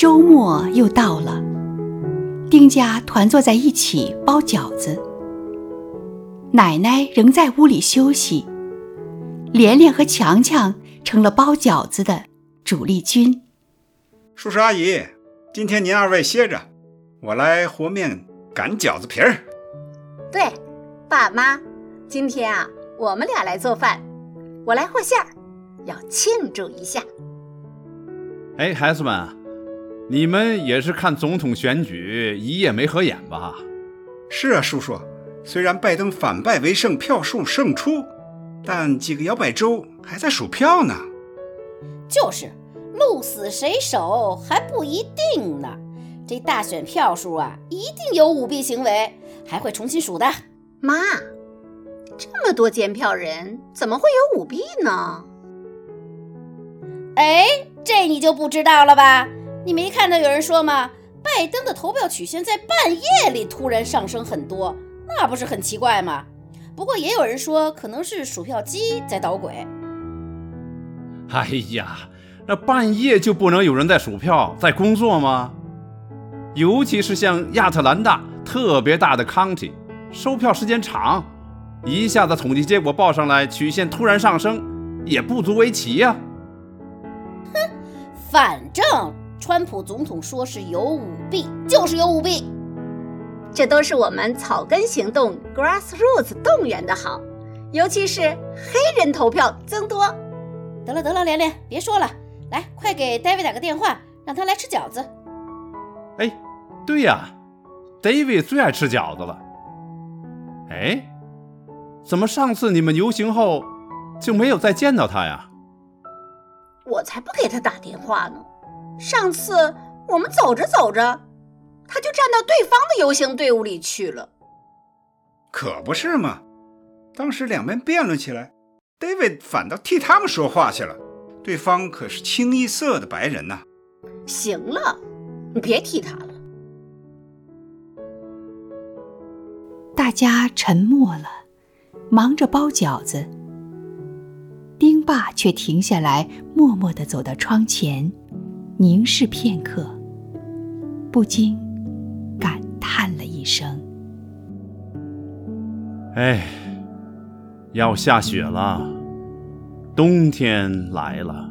周末又到了，丁家团坐在一起包饺子。奶奶仍在屋里休息，连连和强强成了包饺子的主力军。叔叔阿姨，今天您二位歇着，我来和面擀饺子皮儿。对，爸妈，今天啊，我们俩来做饭，我来和馅儿，要庆祝一下。哎，孩子们，你们也是看总统选举一夜没合眼吧？是啊，叔叔。虽然拜登反败为胜，票数胜出，但几个摇摆州还在数票呢。就是鹿死谁手还不一定呢。这大选票数啊，一定有舞弊行为，还会重新数的。妈，这么多监票人，怎么会有舞弊呢？哎，这你就不知道了吧？你没看到有人说吗？拜登的投票曲线在半夜里突然上升很多。那不是很奇怪吗？不过也有人说，可能是数票机在捣鬼。哎呀，那半夜就不能有人在数票、在工作吗？尤其是像亚特兰大特别大的 county，收票时间长，一下子统计结果报上来，曲线突然上升，也不足为奇呀。哼，反正川普总统说是有舞弊，就是有舞弊。这都是我们草根行动 （Grassroots） 动员的好，尤其是黑人投票增多。得了得了，连连别说了，来，快给 David 打个电话，让他来吃饺子。哎，对呀，David 最爱吃饺子了。哎，怎么上次你们游行后就没有再见到他呀？我才不给他打电话呢。上次我们走着走着。他就站到对方的游行队伍里去了，可不是嘛？当时两边辩论起来，David 反倒替他们说话去了。对方可是清一色的白人呐。行了，你别提他了。大家沉默了，忙着包饺子。丁爸却停下来，默默地走到窗前，凝视片刻，不禁感。叹了一声：“哎，要下雪了，冬天来了。”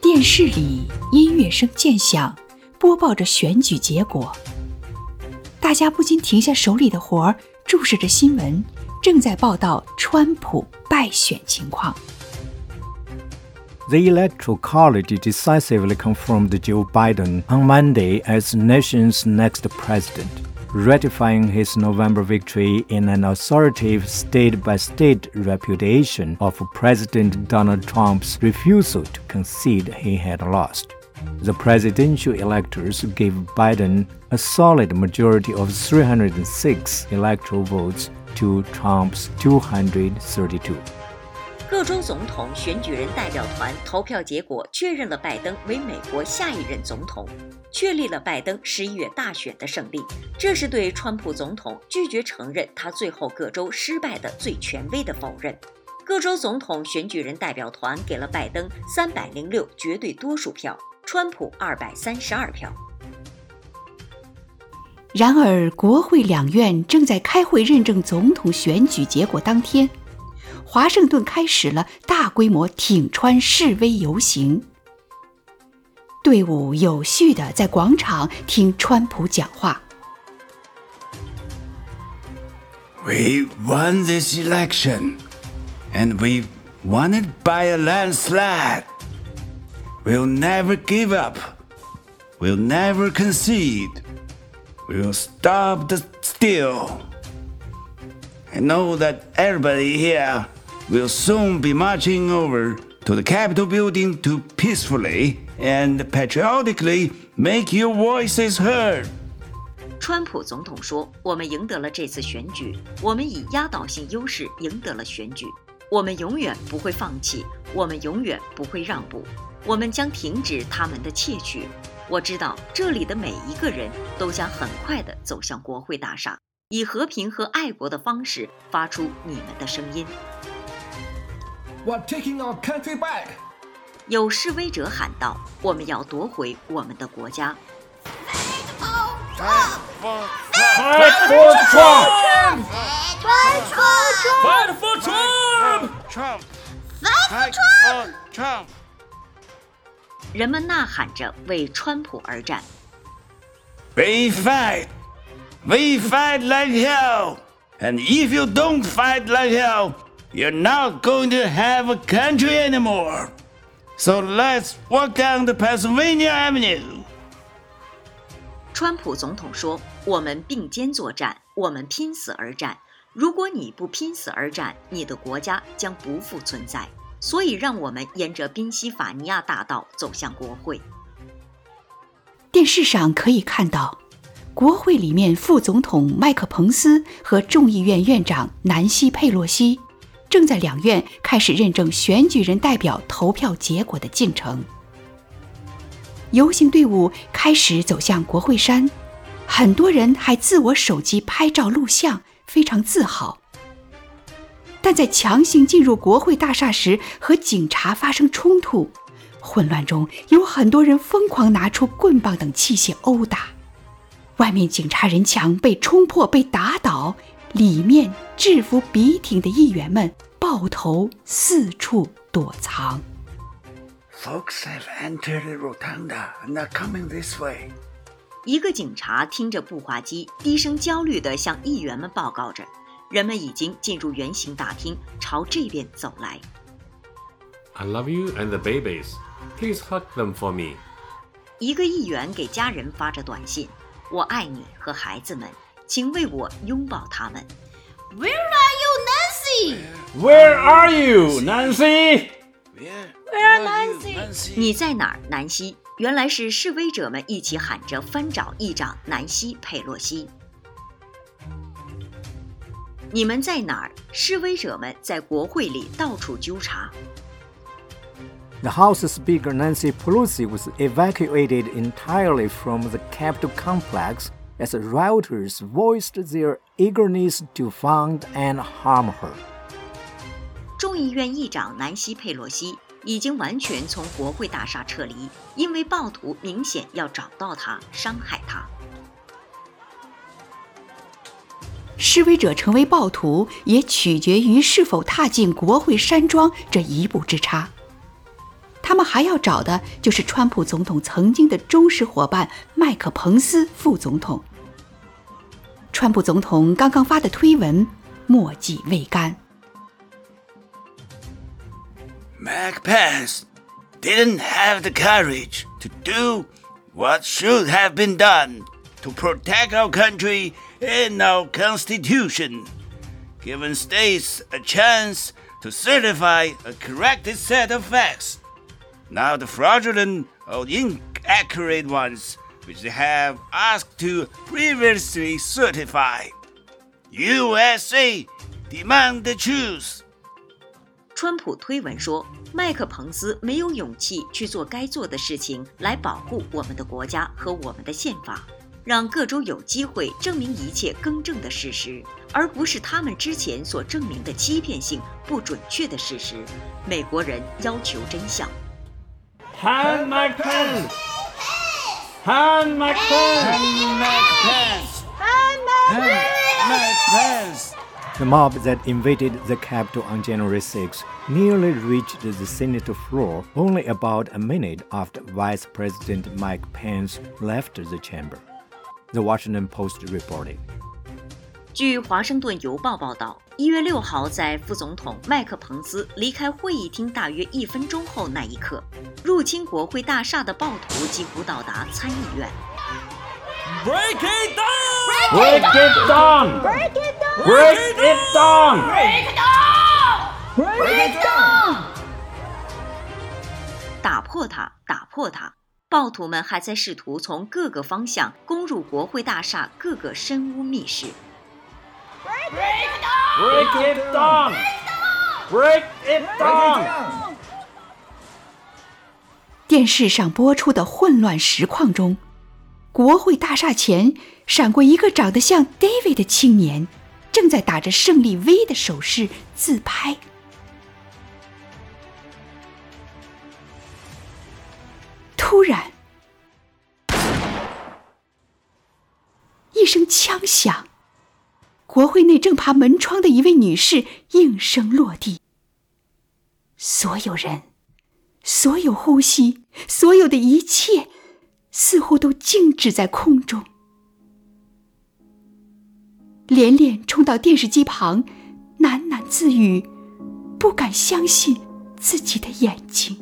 电视里音乐声渐响，播报着选举结果。大家不禁停下手里的活儿，注视着新闻，正在报道川普败选情况。The Electoral College decisively confirmed Joe Biden on Monday as the nation's next president, ratifying his November victory in an authoritative state by state repudiation of President Donald Trump's refusal to concede he had lost. The presidential electors gave Biden a solid majority of 306 electoral votes to Trump's 232. 各州总统选举人代表团投票结果确认了拜登为美国下一任总统，确立了拜登十一月大选的胜利。这是对川普总统拒绝承认他最后各州失败的最权威的否认。各州总统选举人代表团给了拜登三百零六绝对多数票，川普二百三十二票。然而，国会两院正在开会认证总统选举结果当天。华盛顿开始了大规模挺川示威游行，队伍有序的在广场听川普讲话。We won this election, and we won it by a landslide. We'll never give up. We'll never concede. We'll stop the steal. I know that everybody here will soon be marching over to the Capitol building to peacefully and patriotically make your voices heard. 川普总统说：“我们赢得了这次选举，我们以压倒性优势赢得了选举。我们永远不会放弃，我们永远不会让步，我们将停止他们的窃取。 我知道这里的每一个人都将很快地走向国会大厦，以和平和爱国的方式发出你们的声音。” We're taking our country back. 有示威者喊道：“我们要夺回我们的国家。” Fight for Trump! Fight for Trump! Trump! Fight for Trump! 人们呐喊着为川普而战。 We fight! We fight like hell! And if you don't fight like hell, you're not going to have a country anymore. So let's walk down the Pennsylvania Avenue. 川普总统说：“我们并肩作战，我们拼死而战。如果你不拼死而战，你的国家将不复存在。 所以，让我们沿着宾夕法尼亚大道走向国会。”电视上可以看到，国会里面副总统麦克彭斯和众议院院长南希佩洛西正在两院开始认证选举人代表投票结果的进程。游行队伍开始走向国会山，很多人还自我手机拍照录像，非常自豪。但在强行进入国会大厦时，和警察发生冲突，混乱中有很多人疯狂拿出棍棒等器械殴打。外面警察人墙被冲破、被打倒，里面制服笔挺的议员们抱头四处躲藏。Folks have entered the rotunda and are coming this way. 一个警察听着步话机，低声焦虑地向议员们报告着：人们已经进入圆形大厅，朝这边走来。I love you and the babies. Please hug them for me. 一个议员给家人发着短信：“我爱你和孩子们，请为我拥抱他们。Where are you, Nancy? Where are you, Nancy? Where, are Nancy? 你在哪儿，南希？”原来是示威者们一起喊着翻找议长南希·佩洛西。你们在哪儿？示威者们在国会里到处纠察。 The House Speaker Nancy Pelosi was evacuated entirely from the Capitol complex as rioters voiced their eagerness to find and harm her. 众议院议长南希·佩洛西已经完全从国会大厦撤离，因为暴徒明显要找到他，伤害他。 示威者成为暴徒，也取决于是否踏进国会山庄这一步之差。他们还要找的就是川普总统曾经的忠实伙伴麦克彭斯副总统。川普总统刚刚发的推文，墨迹未干。Mac Pence didn't have the courage to do what should have been done to protect our country and our Constitution, giving states a chance to certify a corrected set of facts, not the fraudulent or inaccurate ones which they have asked to previously certify. USA demand the truth. 川普推文说，麦克彭斯没有勇气去做该做的事情来保护我们的国家和我们的宪法， 让各州有机会证明一切更正的事实，而不是他们之前所证明的欺骗性、不准确的事实。美国人要求真相。 Hand Mike Pence! Hand Mike Pence! Mac Pence! Mac Pence! The mob that invaded the Capitol on January 6 nearly reached the Senate floor only about a minute after Vice President Mike Pence left the chamber. The Washington Post reported. 据《华盛顿邮报》报道，一月六号，在副总统麦克彭斯离开会议厅大约一分钟后那一刻，入侵国会大厦的暴徒几乎到达参议院。Break it down! Break it down! Break it down! Break it down! Break it down! 打破它，打破它！暴徒们还在试图从各个方向攻入国会大厦各个深屋密室。Break it down! Break it down! Break it down! 电视上播出的混乱实况中，国会大厦前闪过一个长得像 David 的青年，正在打着胜利 V 的手势自拍。突然，一声枪响，国会内正爬门窗的一位女士应声落地。所有人，所有呼吸，所有的一切，似乎都静止在空中。连连冲到电视机旁，喃喃自语，不敢相信自己的眼睛。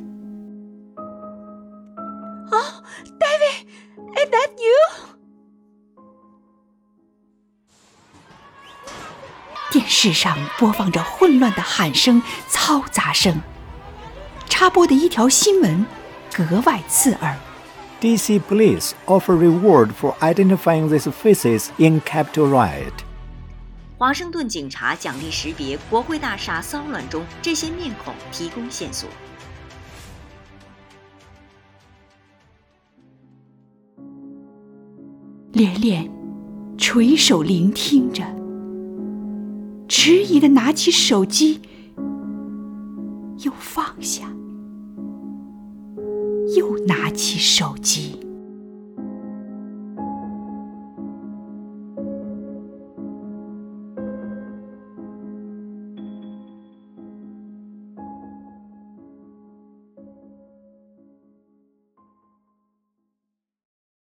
电视上播放着混乱的喊声、嘈杂声，插播的一条新闻格外刺耳。DC police offer reward for identifying these faces in Capitol riot. 华盛顿警察奖励识别国会大厦骚乱中这些面孔，提供线索。连连垂手聆听着，迟疑的拿起手机，又放下，又拿起手机。